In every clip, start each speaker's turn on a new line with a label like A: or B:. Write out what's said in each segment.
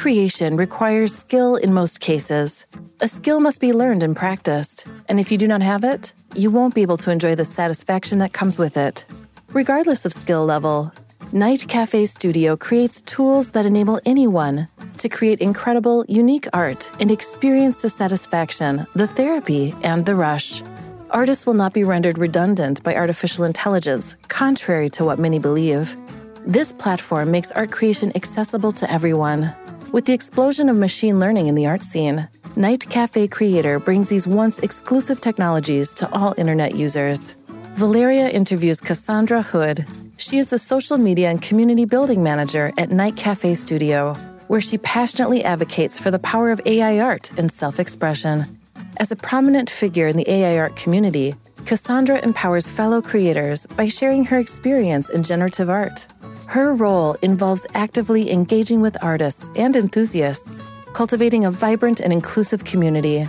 A: Creation requires skill in most cases. A skill must be learned and practiced, and if you do not have it, you won't be able to enjoy the satisfaction that comes with it. Regardless of skill level, NightCafe Studio creates tools that enable anyone to create incredible, unique art and experience the satisfaction, the therapy, and the rush. Artists will not be rendered redundant by artificial intelligence, contrary to what many believe. This platform makes art creation accessible to everyone. With the explosion of machine learning in the art scene, NightCafe Creator brings these once exclusive technologies to all internet users. Valeria interviews Cassandra Hood. She is the social media and community building manager at NightCafe Studio, where she passionately advocates for the power of AI art and self expression. As a prominent figure in the AI art community, Cassandra empowers fellow creators by sharing her experience in generative art. Her role involves actively engaging with artists and enthusiasts cultivating a vibrant and inclusive community.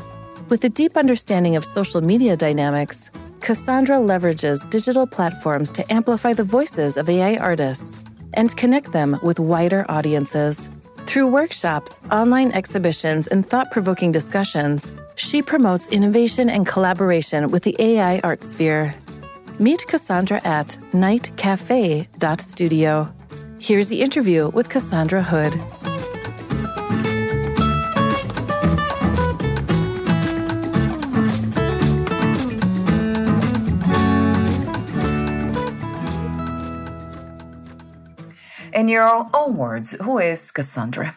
A: With a deep understanding of social media dynamics, Cassandra leverages digital platforms to amplify the voices of AI artists and connect them with wider audiences. Through workshops, online exhibitions, and thought provoking discussions, she promotes innovation and collaboration with the AI art sphere. Meet Cassandra at nightcafe.studio. Here's the interview with Cassandra Hood.
B: In your own words, who is Cassandra?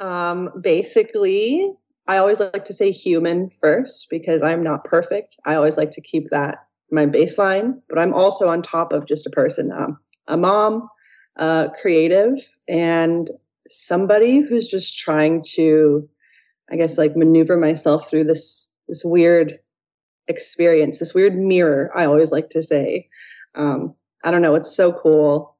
C: um, basically, I always like to say human first because I'm not perfect. I always like to keep that my baseline, but I'm also on top of just a person, um, a mom, uh, creative, and somebody who's just trying to, I guess, like maneuver myself through this this weird experience, this weird mirror. I always like to say. Um, I don't know. It's so cool.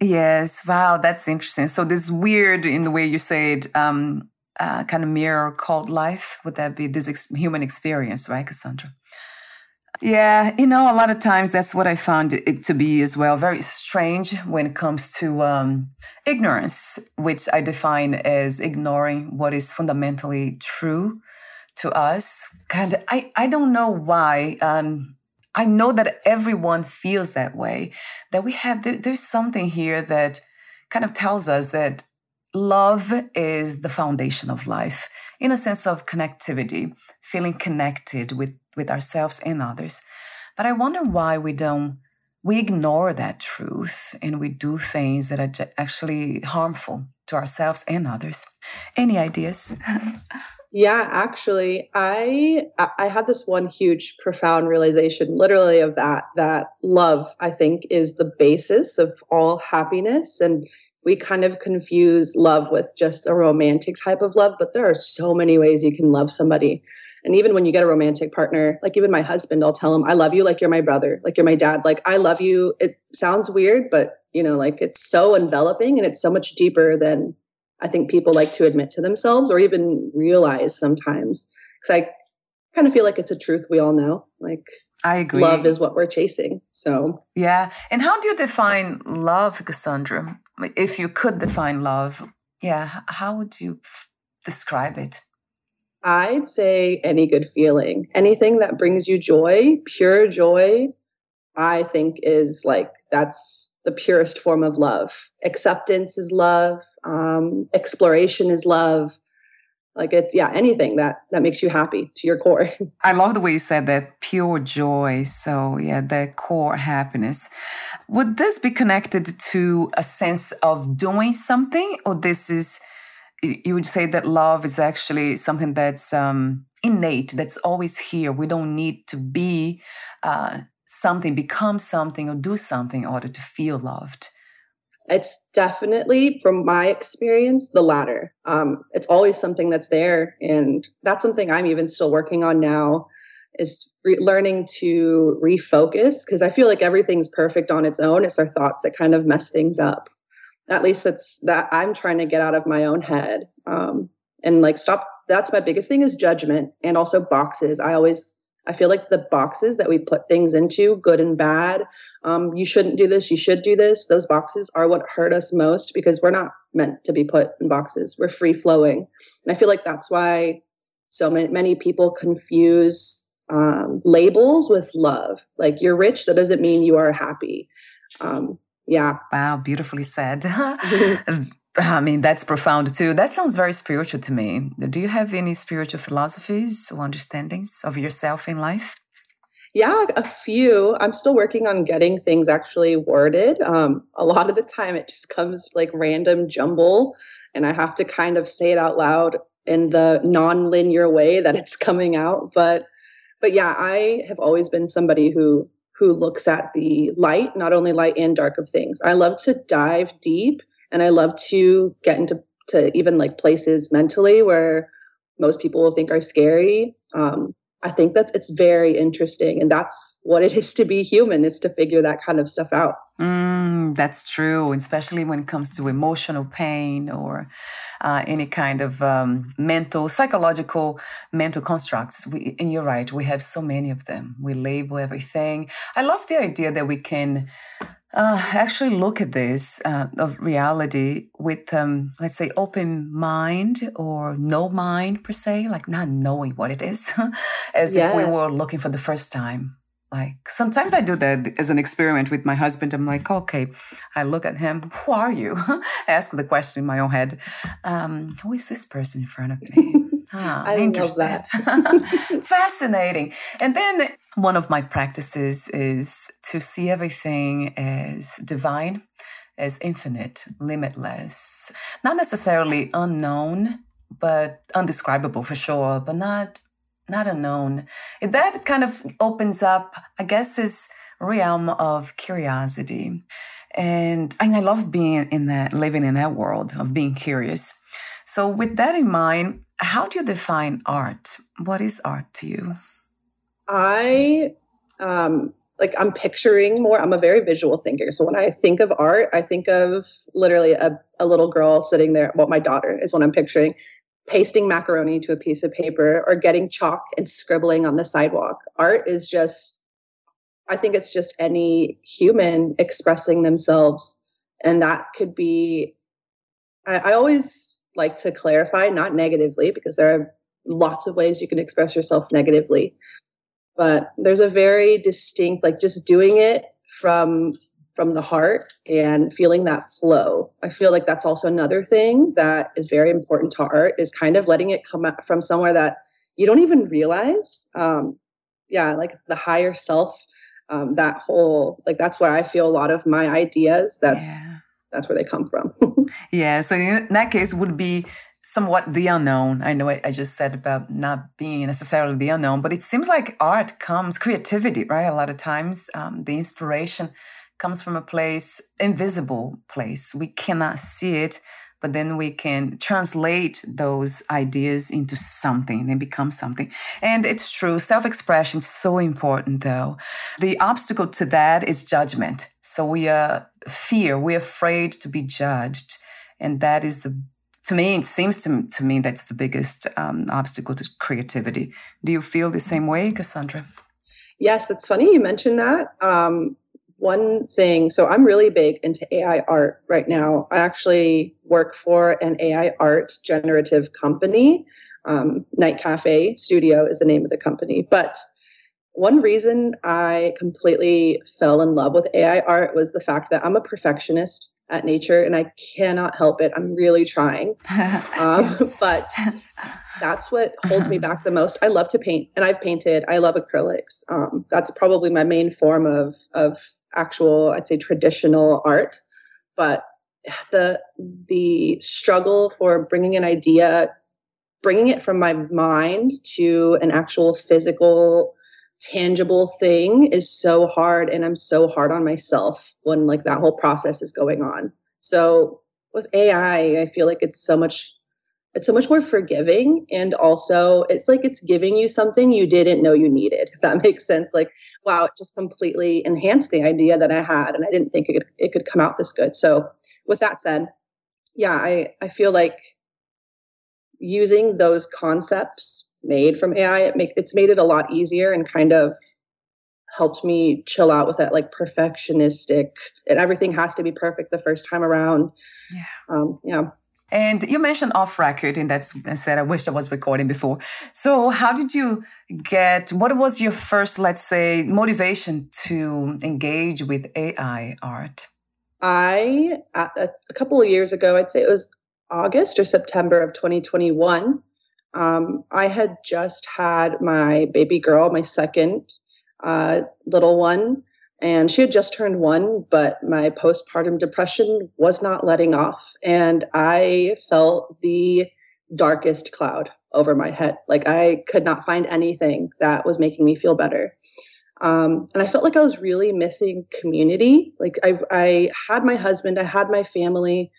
B: Yes. Wow. That's interesting. So this weird in the way you say it, um, uh, kind of mirror called life. Would that be this ex- human experience, right, Cassandra? Yeah, you know, a lot of times that's what I found it to be as well. Very strange when it comes to um, ignorance, which I define as ignoring what is fundamentally true to us. Kind of, I, I don't know why. Um, I know that everyone feels that way, that we have, there, there's something here that kind of tells us that love is the foundation of life in a sense of connectivity, feeling connected with, with ourselves and others. But I wonder why we don't, we ignore that truth and we do things that are actually harmful to ourselves and others. Any ideas?
C: Yeah, actually, I I had this one huge profound realization literally of that that love I think is the basis of all happiness and we kind of confuse love with just a romantic type of love, but there are so many ways you can love somebody. And even when you get a romantic partner, like even my husband, I'll tell him, I love you like you're my brother, like you're my dad. Like I love you. It sounds weird, but you know, like it's so enveloping and it's so much deeper than I think people like to admit to themselves or even realize sometimes. Because I kind of feel like it's a truth we all know. Like,
B: I agree.
C: Love is what we're chasing. So,
B: yeah. And how do you define love, Cassandra? If you could define love, yeah, how would you f- describe it?
C: I'd say any good feeling, anything that brings you joy, pure joy, I think is like that's the purest form of love. Acceptance is love. Um, exploration is love. Like it's yeah anything that that makes you happy to your core.
B: I love the way you said that pure joy. So yeah the core happiness. Would this be connected to a sense of doing something or this is you would say that love is actually something that's um, innate that's always here. We don't need to be uh, something become something or do something in order to feel loved
C: it's definitely, from my experience, the latter. Um, it's always something that's there, and that's something I'm even still working on now. Is re- learning to refocus because I feel like everything's perfect on its own. It's our thoughts that kind of mess things up. At least that's that I'm trying to get out of my own head um, and like stop. That's my biggest thing is judgment and also boxes. I always I feel like the boxes that we put things into, good and bad, um, you shouldn't do this, you should do this, those boxes are what hurt us most because we're not meant to be put in boxes. We're free flowing. And I feel like that's why so many, many people confuse um, labels with love. Like you're rich, that doesn't mean you are happy. Um, yeah.
B: Wow, beautifully said. I mean, that's profound too. That sounds very spiritual to me. Do you have any spiritual philosophies or understandings of yourself in life?
C: Yeah, a few. I'm still working on getting things actually worded. Um, a lot of the time, it just comes like random jumble, and I have to kind of say it out loud in the non-linear way that it's coming out. But, but yeah, I have always been somebody who who looks at the light, not only light and dark of things. I love to dive deep and I love to get into to even like places mentally where most people will think are scary. Um, I think that's it's very interesting, and that's what it is to be human is to figure that kind of stuff out.
B: Mm, that's true, especially when it comes to emotional pain or uh, any kind of um, mental, psychological, mental constructs. We, and you're right, we have so many of them. We label everything. I love the idea that we can uh, actually look at this uh, of reality with, um, let's say, open mind or no mind per se, like not knowing what it is, as yes. if we were looking for the first time. Like sometimes I do that as an experiment with my husband. I'm like, okay, I look at him. Who are you? Ask the question in my own head. Um, who is this person in front of me?
C: Ah, I love that.
B: Fascinating. And then one of my practices is to see everything as divine, as infinite, limitless, not necessarily unknown, but undescribable for sure, but not not unknown. That kind of opens up, I guess, this realm of curiosity. And, and I love being in that, living in that world of being curious. So, with that in mind, how do you define art? What is art to you?
C: I um like I'm picturing more. I'm a very visual thinker. So when I think of art, I think of literally a, a little girl sitting there. Well, my daughter is what I'm picturing, pasting macaroni to a piece of paper or getting chalk and scribbling on the sidewalk. Art is just, I think it's just any human expressing themselves. And that could be, I, I always like to clarify, not negatively, because there are lots of ways you can express yourself negatively. But there's a very distinct, like just doing it from from the heart and feeling that flow. I feel like that's also another thing that is very important to art is kind of letting it come out from somewhere that you don't even realize. Um, yeah, like the higher self. Um, that whole like that's where I feel a lot of my ideas. That's yeah that's where they come from.
B: yeah. So in that case, would be somewhat the unknown. I know I, just said about not being necessarily the unknown, but it seems like art comes creativity, right? A lot of times, um, the inspiration comes from a place, invisible place. We cannot see it, but then we can translate those ideas into something and become something. And it's true, self expression is so important though. The obstacle to that is judgment. So we are fear, we're afraid to be judged. And that is the to me, it seems to, to me that's the biggest um, obstacle to creativity. Do you feel the same way, Cassandra?
C: Yes, that's funny you mentioned that. Um, one thing so i'm really big into ai art right now i actually work for an ai art generative company um, NightCafe studio is the name of the company but one reason i completely fell in love with ai art was the fact that i'm a perfectionist at nature and I cannot help it. I'm really trying. Um, but that's what holds me back the most. I love to paint and I've painted. I love acrylics. Um, that's probably my main form of, of actual, I'd say traditional art. But the, the struggle for bringing an idea, bringing it from my mind to an actual physical tangible thing is so hard and i'm so hard on myself when like that whole process is going on. So with ai i feel like it's so much it's so much more forgiving and also it's like it's giving you something you didn't know you needed if that makes sense. Like wow it just completely enhanced the idea that i had and i didn't think it could, it could come out this good. So with that said yeah i i feel like using those concepts made from AI. It make it's made it a lot easier and kind of helped me chill out with that like perfectionistic and everything has to be perfect the first time around. Yeah. Um, yeah.
B: And you mentioned off record, and that's I said I wish I was recording before. So, how did you get? What was your first, let's say, motivation to engage with AI art?
C: I a, a couple of years ago, I'd say it was August or September of 2021. Um, I had just had my baby girl, my second uh, little one, and she had just turned one, but my postpartum depression was not letting off. And I felt the darkest cloud over my head. Like I could not find anything that was making me feel better. Um, and I felt like I was really missing community. Like I, I had my husband, I had my family,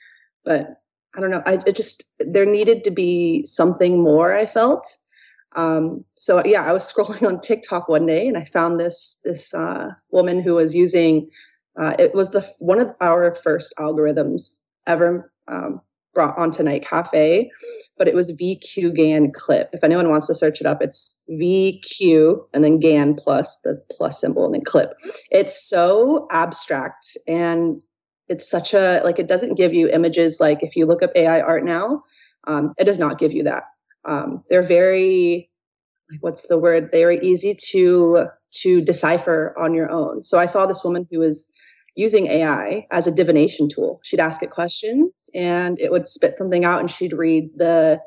C: but I don't know. I just there needed to be something more. I felt. Um, so yeah, I was scrolling on TikTok one day and I found this this uh, woman who was using. Uh, it was the one of our first algorithms ever um, brought onto NightCafe, but it was VQGAN CLIP. If anyone wants to search it up, it's VQ and then GAN plus the plus symbol and then clip. It's so abstract and it's such a like it doesn't give you images like if you look up ai art now um, it does not give you that. Um, they're very like what's the word? They're easy to to decipher on your own. So i saw this woman who was using ai as a divination tool. She'd ask it questions and it would spit something out and she'd read the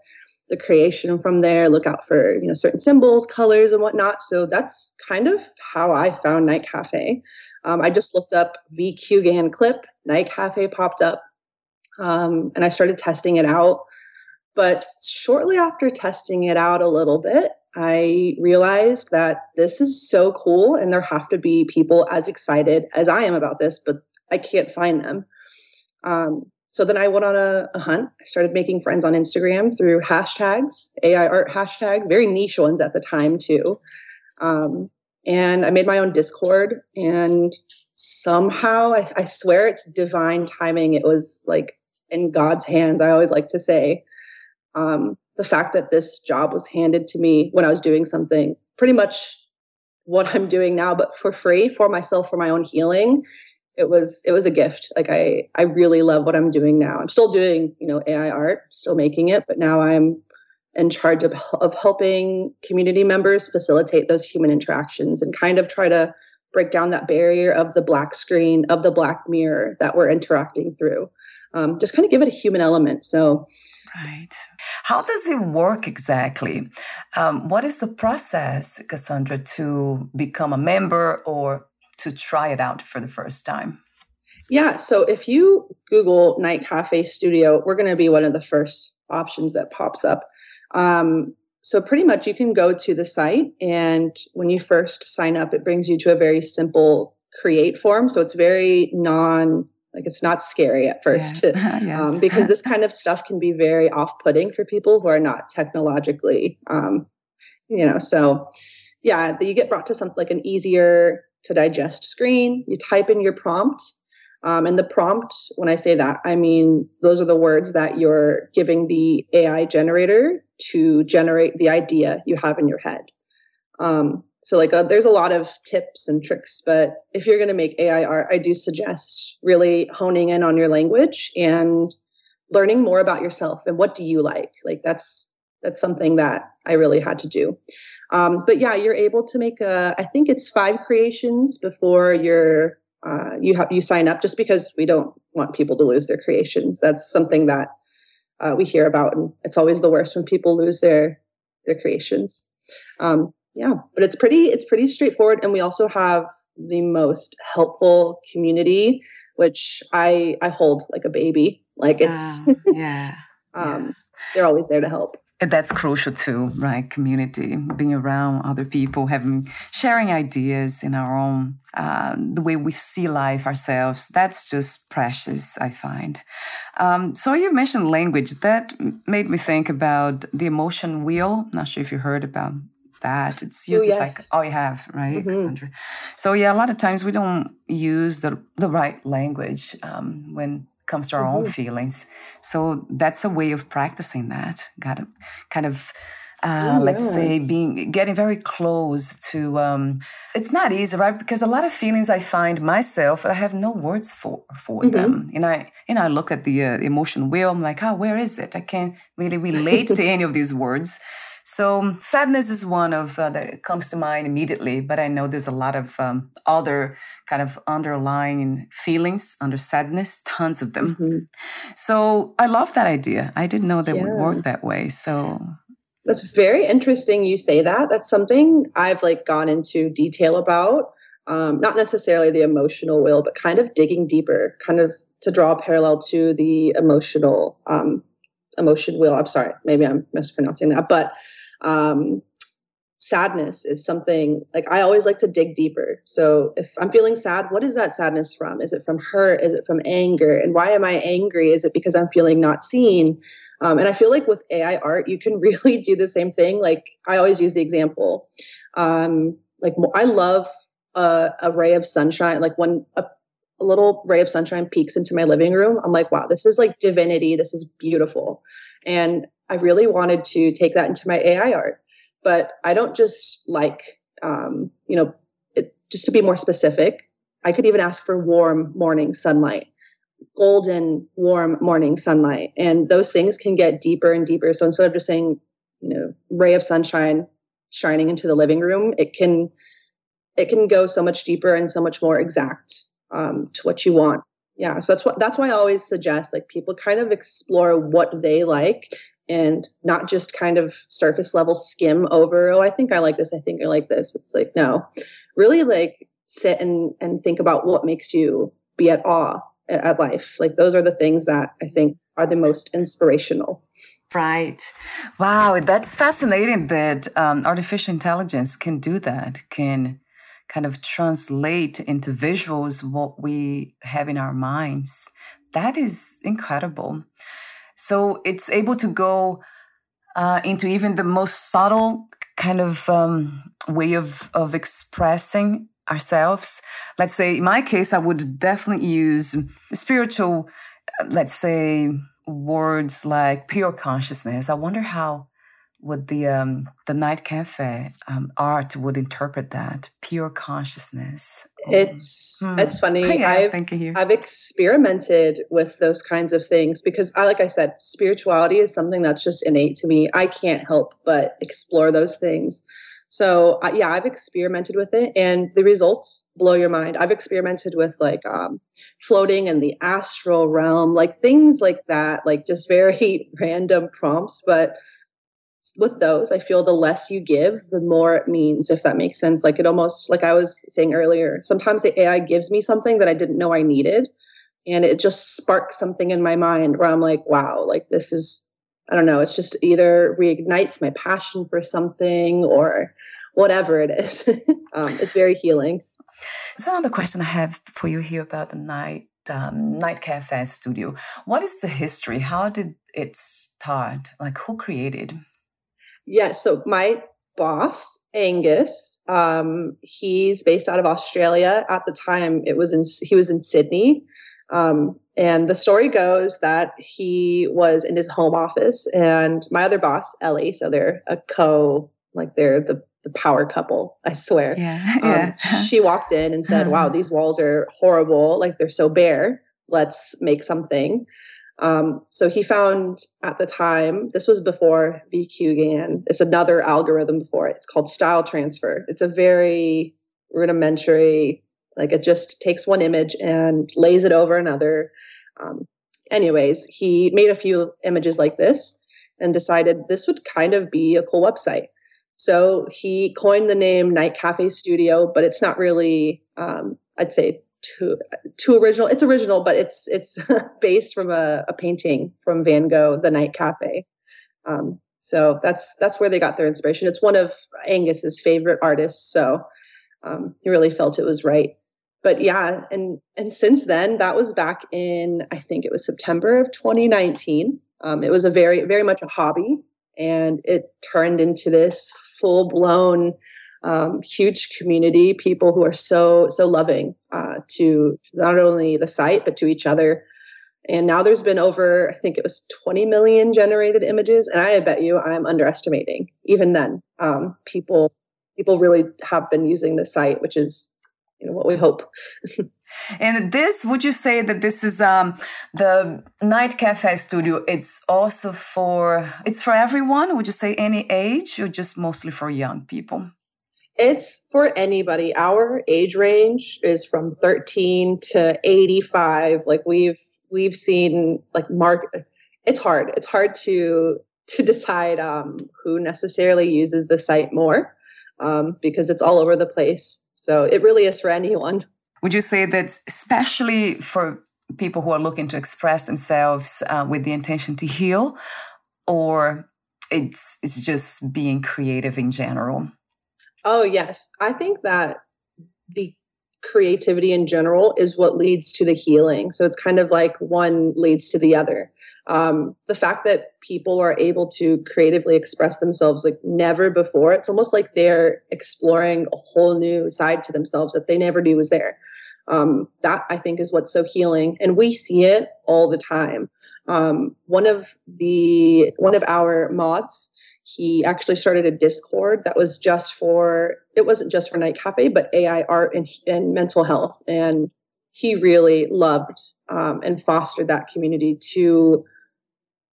C: the creation from there look out for you know certain symbols colors and whatnot. So that's kind of how i found NightCafe um, I just looked up VQGAN CLIP, Night Cafe popped up, um, and I started testing it out. But shortly after testing it out a little bit, I realized that this is so cool, and there have to be people as excited as I am about this, but I can't find them. Um, so then I went on a, a, hunt. I started making friends on Instagram through hashtags, AI art hashtags, very niche ones at the time too. Um, and I made my own Discord. And somehow, I, I, swear it's divine timing. It was like in God's hands, I always like to say. Um, the fact that this job was handed to me when I was doing something pretty much what I'm doing now, but for free for myself, for my own healing. It was it was a gift. Like I I really love what I'm doing now. I'm still doing you know AI art, still making it, but now I'm in charge of, of helping community members facilitate those human interactions and kind of try to break down that barrier of the black screen, of the black mirror that we're interacting through. Um, just kind of give it a human element. So,
B: Right. How does it work exactly? Um, what is the process, Cassandra, to become a member or to try it out for the first time?
C: Yeah. So if you Google NightCafe Studio, we're going to be one of the first options that pops up. Um, so pretty much you can go to the site and when you first sign up, it brings you to a very simple create form. So it's very non like it's not scary at first yeah. yes. um, because this kind of stuff can be very off-putting for people who are not technologically um, you know so yeah you get brought to something like an easier to digest screen you type in your prompt um, and the prompt, when I say that, I mean those are the words that you're giving the AI generator to generate the idea you have in your head. Um, so, like, uh, there's a lot of tips and tricks, but if you're going to make AI art, I do suggest really honing in on your language and learning more about yourself and what do you like. Like, that's that's something that I really had to do. Um, but yeah, you're able to make a. I think it's five creations before you're uh, you have you sign up just because we don't want people to lose their creations. That's something that uh, we hear about, and it's always the worst when people lose their their creations. Um, yeah, but it's pretty it's pretty straightforward, and we also have the most helpful community, which I I hold like a baby. Like it's
B: uh, yeah,
C: um, yeah. they're always there to help.
B: And that's crucial too, right? Community, being around other people, having sharing ideas in our own uh, the way we see life ourselves. That's just precious, I find. Um, so you mentioned language. That made me think about the emotion wheel. not sure if you heard about that. It's used Ooh, yes. as like all you have, right, mm-hmm. Cassandra? So yeah, a lot of times we don't use the the right language um, when comes to our mm-hmm. own feelings. So that's a way of practicing that. Got to kind of uh, let's say being getting very close to um, it's not easy right because a lot of feelings i find myself i have no words for for mm-hmm. them and i and i look at the uh, emotion wheel i'm like oh where is it i can't really relate to any of these words so sadness is one of uh, that comes to mind immediately, but I know there's a lot of um, other kind of underlying feelings under sadness, tons of them. Mm-hmm. So I love that idea. I didn't know that yeah. would work that way. So
C: that's very interesting. You say that. That's something I've like gone into detail about. Um, not necessarily the emotional will, but kind of digging deeper, kind of to draw a parallel to the emotional um, emotion wheel. I'm sorry, maybe I'm mispronouncing that, but um, sadness is something like I always like to dig deeper. So if I'm feeling sad, what is that sadness from? Is it from hurt? Is it from anger? And why am I angry? Is it because I'm feeling not seen? Um, and I feel like with AI art, you can really do the same thing. Like I always use the example. Um, like I love a, a, ray of sunshine. Like when a, a little ray of sunshine peeks into my living room, I'm like, wow, this is like divinity. This is beautiful. And I really wanted to take that into my AI art, but I don't just like, um, you know, it, just to be more specific, I could even ask for warm morning sunlight, golden warm morning sunlight, and those things can get deeper and deeper. So instead of just saying, you know, ray of sunshine shining into the living room, it can it can go so much deeper and so much more exact um, to what you want yeah so that's what that's why i always suggest like people kind of explore what they like and not just kind of surface level skim over oh i think i like this i think i like this it's like no really like sit and and think about what makes you be at awe at, at life like those are the things that i think are the most inspirational
B: Right. Wow, that's fascinating that um, artificial intelligence can do that, can kind of translate into visuals what we have in our minds. That is incredible. So it's able to go uh, into even the most subtle kind of um, way of, of expressing ourselves. Let's say, in my case, I would definitely use spiritual, let's say, words like pure consciousness. I wonder how would the um, the NightCafe um, art would interpret that pure consciousness.
C: It's hmm. it's funny. Yeah, I've, I've experimented with those kinds of things because i like i said spirituality is something that's just innate to me. I can't help but explore those things. So uh, yeah i've experimented with it and the results blow your mind. I've experimented with like um, floating in the astral realm like things like that like just very random prompts but with those, I feel the less you give, the more it means, if that makes sense. Like it almost, like I was saying earlier, sometimes the AI gives me something that I didn't know I needed. And it just sparks something in my mind where I'm like, wow, like this is, I don't know, it's just either reignites my passion for something or whatever it is. um, it's very healing.
B: So another question I have for you here about the night um, NightCafe Studio. What is the history? How did it start? Like, who created?
C: Yeah. So my boss, Angus, um, he's based out of Australia. At the time, it was in he was in Sydney. Um, and the story goes that he was in his home office, and my other boss, Ellie, so they're a co, like they're the the power couple. I swear.
B: Yeah. yeah.
C: Um, she walked in and said, "Wow, these walls are horrible. Like they're so bare. Let's make something." Um, so he found at the time, this was before VQGAN, it's another algorithm before it. It's called style transfer. It's a very rudimentary Like it just takes one image and lays it over another. Um, anyways, he made a few images like this and decided this would kind of be a cool website. So he coined the name NightCafe Studio, but it's not really, um, I'd say, too too original. It's original, but it's it's based from a, a painting from Van Gogh, The Night Cafe. Um, so that's that's where they got their inspiration. It's one of Angus's favorite artists, so um, he really felt it was right. But yeah, and and since then, that was back in I think it was September of 2019. Um, it was a very very much a hobby, and it turned into this full blown um, huge community, people who are so so loving uh, to not only the site but to each other. And now there's been over, I think it was 20 million generated images, and I bet you I'm underestimating. Even then, um, people people really have been using the site, which is you know what we hope.
B: and this, would you say that this is um, the NightCafe studio? It's also for it's for everyone. Would you say any age, or just mostly for young people?
C: It's for anybody. Our age range is from 13 to 85. Like we've we've seen like mark it's hard. It's hard to to decide um, who necessarily uses the site more um, because it's all over the place. So it really is for anyone.
B: Would you say that especially for people who are looking to express themselves uh, with the intention to heal, or it's it's just being creative in general?
C: Oh, yes. I think that the creativity in general is what leads to the healing. So it's kind of like one leads to the other. Um, the fact that people are able to creatively express themselves like never before, it's almost like they're exploring a whole new side to themselves that they never knew was there. Um, that I think is what's so healing. And we see it all the time. Um, one of the one of our mods he actually started a discord that was just for it wasn't just for NightCafe but ai art and, and mental health. And he really loved um, and fostered that community to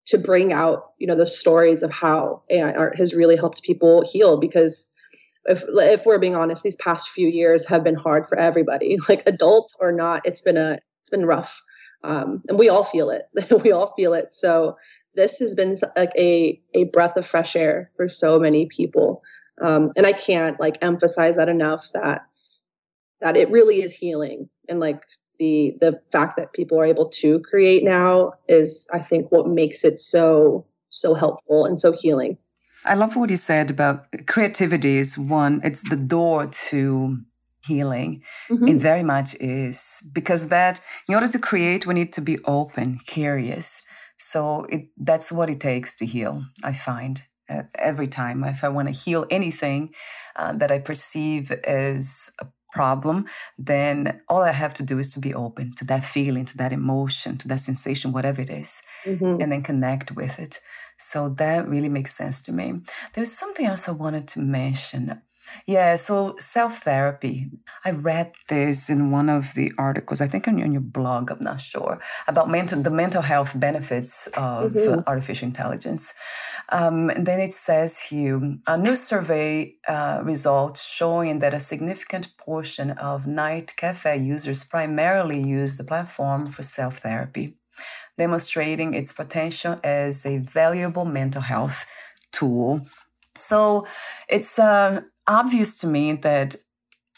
C: to bring out you know the stories of how ai art has really helped people heal. Because if if we're being honest these past few years have been hard for everybody. Like adult or not it's been a it's been rough. Um, and we all feel it. We all feel it. So this has been like a a breath of fresh air for so many people. Um, and i can't like emphasize that enough that that it really is healing. And like the the fact that people are able to create now is i think what makes it so so helpful and so healing.
B: I love what you said about creativity is one it's the door to healing mm-hmm. it very much is because that in order to create we need to be open curious so it, that's what it takes to heal, I find. Uh, every time, if I want to heal anything uh, that I perceive as a problem, then all I have to do is to be open to that feeling, to that emotion, to that sensation, whatever it is, mm-hmm. and then connect with it. So that really makes sense to me. There's something else I wanted to mention. Yeah, so self therapy. I read this in one of the articles, I think on your, on your blog, I'm not sure, about mental, the mental health benefits of mm-hmm. artificial intelligence. Um, and then it says here a new survey uh, results showing that a significant portion of NightCafe users primarily use the platform for self therapy, demonstrating its potential as a valuable mental health tool. So it's uh, obvious to me that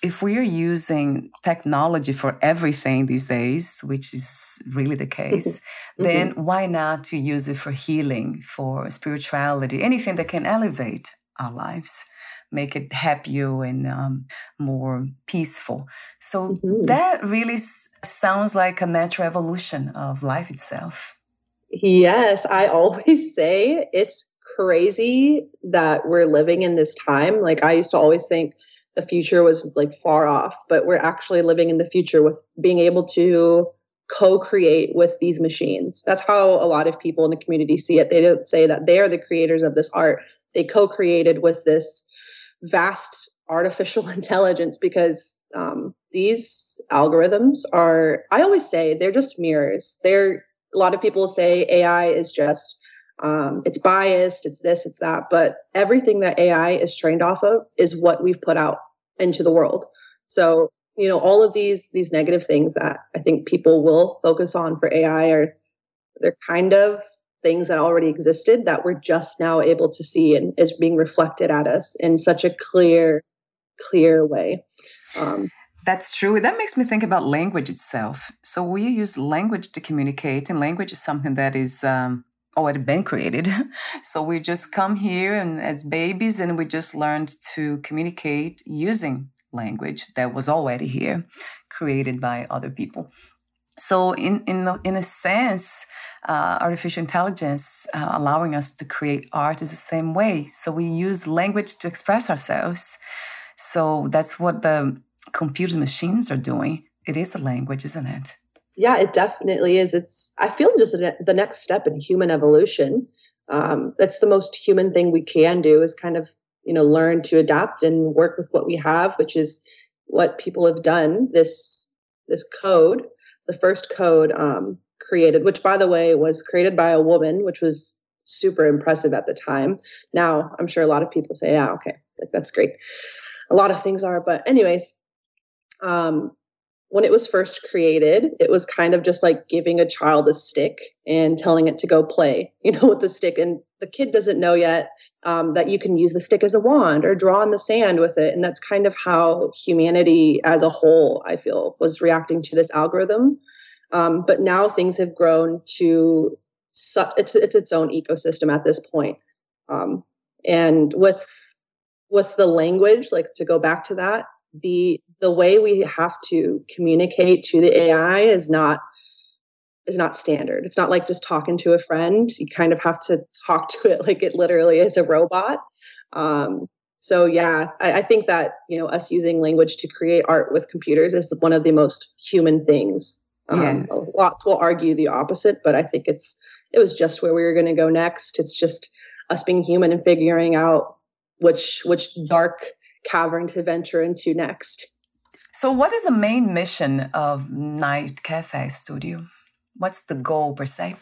B: if we are using technology for everything these days, which is really the case, mm-hmm. then why not to use it for healing, for spirituality, anything that can elevate our lives, make it happier and um, more peaceful. So mm-hmm. that really s- sounds like a natural evolution of life itself.
C: Yes, I always say it's crazy that we're living in this time. Like I used to always think the future was like far off, but we're actually living in the future with being able to co-create with these machines. That's how a lot of people in the community see it. They don't say that they are the creators of this art. They co-created with this vast artificial intelligence because um, these algorithms are i always say they're just mirrors they're a lot of people say ai is just um, it's biased, it's this, it's that. But everything that AI is trained off of is what we've put out into the world. So you know all of these these negative things that i think people will focus on for ai are they're kind of things that already existed that we're just now able to see and is being reflected at us in such a clear clear way um,
B: that's true. That makes me think about language itself. So we use language to communicate, and language is something that is um, already been created. So we just come here and as babies, and we just learned to communicate using language that was already here, created by other people. So in in in a sense, uh, artificial intelligence uh, allowing us to create art is the same way. So we use language to express ourselves. So that's what the computer machines are doing. It is a language, isn't it?
C: Yeah, it definitely is. It's I feel just the next step in human evolution. Um, that's the most human thing we can do is kind of you know learn to adapt and work with what we have, which is what people have done. This this code, the first code um, created, which by the way was created by a woman, which was super impressive at the time. Now I'm sure a lot of people say, "Yeah, okay, like that's great." A lot of things are, but anyways, um, when it was first created, it was kind of just like giving a child a stick and telling it to go play, you know, with the stick. And the kid doesn't know yet um, that you can use the stick as a wand or draw in the sand with it. And that's kind of how humanity as a whole, I feel, was reacting to this algorithm. Um, but now things have grown to su- it's it's its own ecosystem at this point. Um, and with with the language, like to go back to that, the the way we have to communicate to the AI is not is not standard. It's not like just talking to a friend. You kind of have to talk to it like it literally is a robot. Um, so yeah, I, I, think that you know us using language to create art with computers is one of the most human things. Um, yes. Lots will argue the opposite, but I think it's it was just where we were going to go next. It's just us being human and figuring out which which dark cavern to venture into next.
B: So, what is the main mission of NightCafe Studio? What's the goal per se?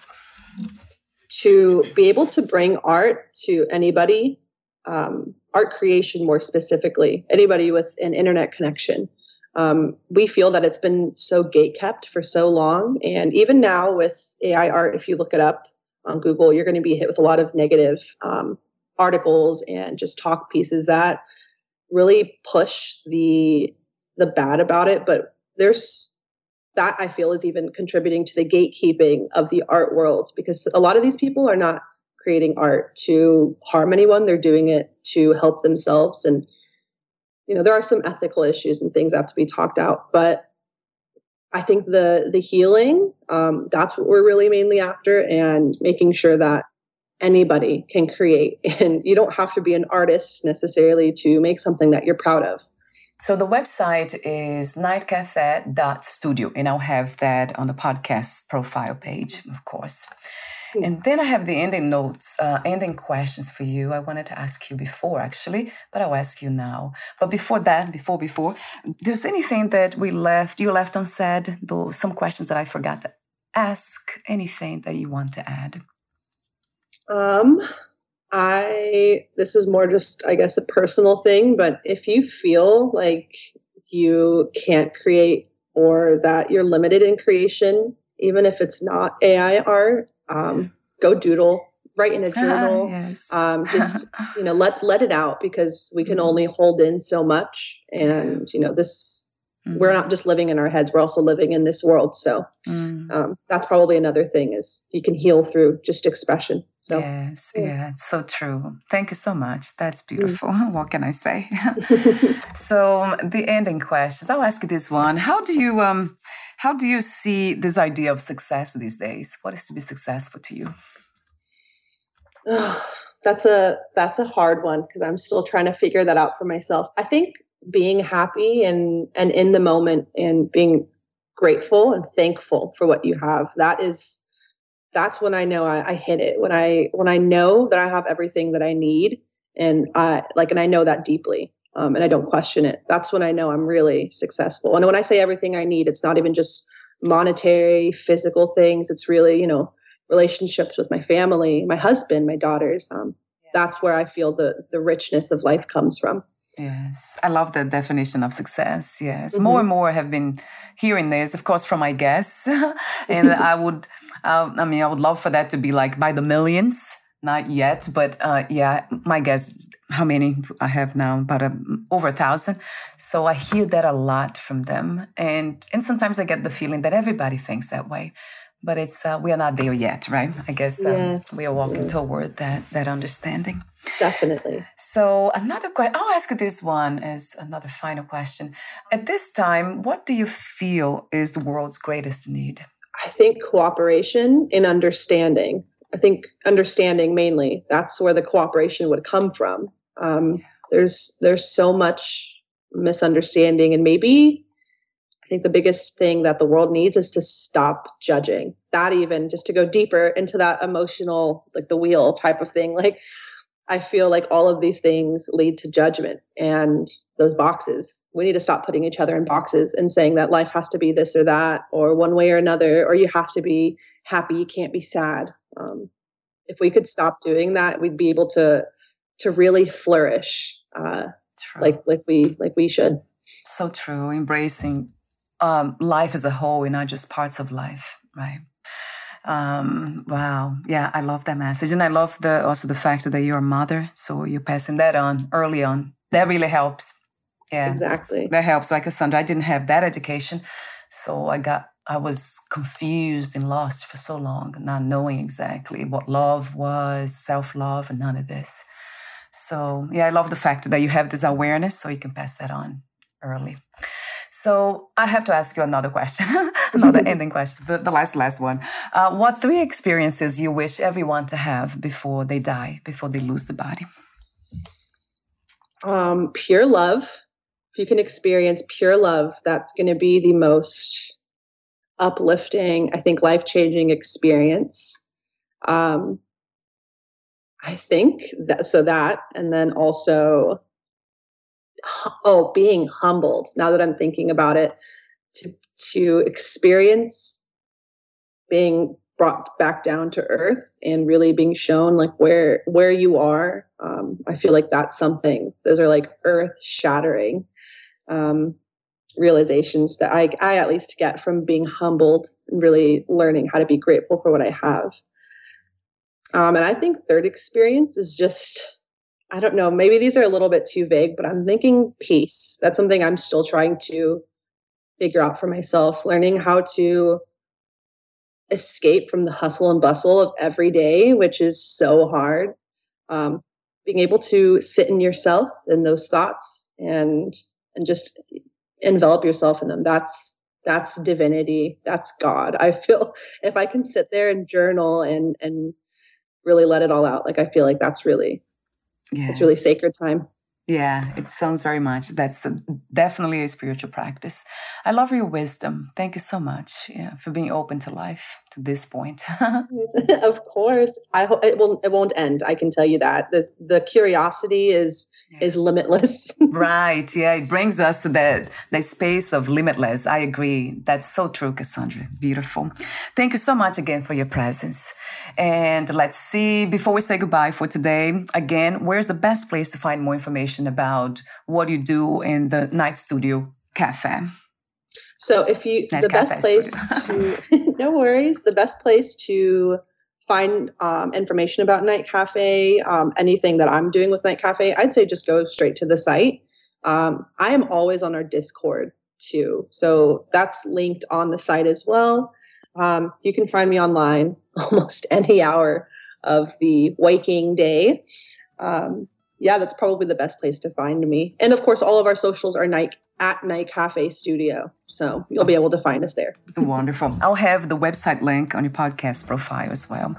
C: To be able to bring art to anybody, um, art creation more specifically, anybody with an internet connection. Um, we feel that it's been so gate kept for so long. And even now with AI art, if you look it up on Google, you're going to be hit with a lot of negative um, articles and just talk pieces that really push the the bad about it but there's that i feel is even contributing to the gatekeeping of the art world because a lot of these people are not creating art to harm anyone. They're doing it to help themselves and you know there are some ethical issues and things that have to be talked out but i think the the healing um, that's what we're really mainly after and making sure that anybody can create and you don't have to be an artist necessarily to make something that you're proud of
B: so the website is nightcafe.studio and i'll have that on the podcast profile page of course hmm. and then I have the ending notes, uh, ending questions for you. I wanted to ask you before, actually, but I'll ask you now. But before that, before before, there's anything that we left, you left unsaid, though some questions that I forgot to ask, anything that you want to add?
C: Um, I this is more just I guess a personal thing, but if you feel like you can't create or that you're limited in creation, even if it's not AI art, um, go doodle, write in a journal. yes. um, just you know, let let it out because we can mm-hmm. only hold in so much, and you know this Mm. We're not just living in our heads; we're also living in this world. So mm. um, that's probably another thing: is you can heal through just expression. So
B: yes, yeah, yeah it's so true. Thank you so much. That's mm. beautiful. Mm. What can I say? so the ending questions. I'll ask you this one: How do you um, how do you see this idea of success these days? What is to be successful to you?
C: that's a that's a hard one because I'm still trying to figure that out for myself. I think being happy and and in the moment and being grateful and thankful for what you have. That is that's when i know I, I, hit it. When i when i know that i have everything that i need and i like and i know that deeply um, and i don't question it that's when i know i'm really successful. And when i say everything i need it's not even just monetary physical things. It's really you know relationships with my family my husband my daughters um, that's where i feel the the richness of life comes from
B: Yes, I love that definition of success. Yes, mm-hmm. more and more have been hearing this, of course, from my guests, and I would, uh, I mean, I would love for that to be like by the millions. Not yet, but uh, yeah, my guess how many I have now, about a, over a thousand. So I hear that a lot from them, and and sometimes I get the feeling that everybody thinks that way but it's uh, we are not there yet, right? I guess um, yes. we are walking yeah. toward that that understanding.
C: Definitely.
B: So another question. I'll ask this one as another final question. At this time, what do you feel is the world's greatest need?
C: I think cooperation and understanding. I think understanding mainly. That's where the cooperation would come from. Um, yeah. There's there's so much misunderstanding and maybe think the biggest thing that the world needs is to stop judging. That even just to go deeper into that emotional, like the wheel type of thing. Like I feel like all of these things lead to judgment and those boxes. We need to stop putting each other in boxes and saying that life has to be this or that, or one way or another, or you have to be happy, you can't be sad. Um, if we could stop doing that, we'd be able to to really flourish, uh, like like we like we should.
B: So true. Embracing um, life as a whole and not just parts of life, right? Um, wow, yeah, I love that message, and I love the also the fact that you're a mother, so you're passing that on early on. That really helps. Yeah,
C: exactly.
B: That helps. Like Cassandra, I didn't have that education, so I got I was confused and lost for so long, not knowing exactly what love was, self love, and none of this. So yeah, I love the fact that you have this awareness, so you can pass that on early. So I have to ask you another question, another ending question, the, the, last last one. Uh, what three experiences you wish everyone to have before they die, before they lose the body?
C: Um, pure love. If you can experience pure love, that's going to be the most uplifting, I think, life changing experience. Um, I think that so that, and then also oh being humbled now that i'm thinking about it to to experience being brought back down to earth and really being shown like where where you are um, i feel like that's something those are like earth shattering um, realizations that I, I at least get from being humbled and really learning how to be grateful for what i have. Um, and i think third experience is just I don't know, maybe these are a little bit too vague, but I'm thinking peace. That's something I'm still trying to figure out for myself, learning how to escape from the hustle and bustle of every day, which is so hard. Um, being able to sit in yourself in those thoughts and and just envelop yourself in them. That's that's divinity. That's God. I feel if I can sit there and journal and and really let it all out, like I feel like that's really yeah. it's really sacred time.
B: Yeah, it sounds very much. That's a, definitely a spiritual practice. I love your wisdom. Thank you so much yeah, for being open to life to this point.
C: of course, I hope it will. It won't end. I can tell you that the the curiosity is. Is limitless.
B: right. Yeah, it brings us to that that space of limitless. I agree. That's so true, Cassandra. Beautiful. Thank you so much again for your presence. And let's see, before we say goodbye for today, again, where's the best place to find more information about what you do in the Night Studio Cafe?
C: So if you Night the best place to no worries, the best place to find um, information about NightCafe, um, anything that I'm doing with NightCafe, I'd say just go straight to the site. Um, I am always on our Discord too, so that's linked on the site as well. Um, you can find me online almost any hour of the waking day. Um, yeah, that's probably the best place to find me. And of course, all of our socials are night at NightCafe Studio. So you'll be able to find us there.
B: Wonderful. I'll have the website link on your podcast profile as well.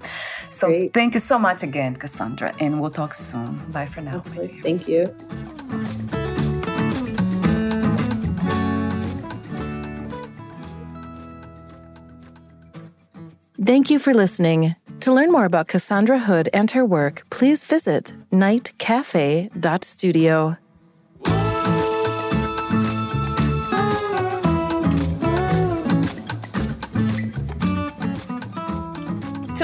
B: So Great. thank you so much again, Cassandra, and we'll talk soon. Bye for now.
C: Thank you.
A: Thank you for listening. To learn more about Cassandra Hood and her work, please visit nightcafe.studio.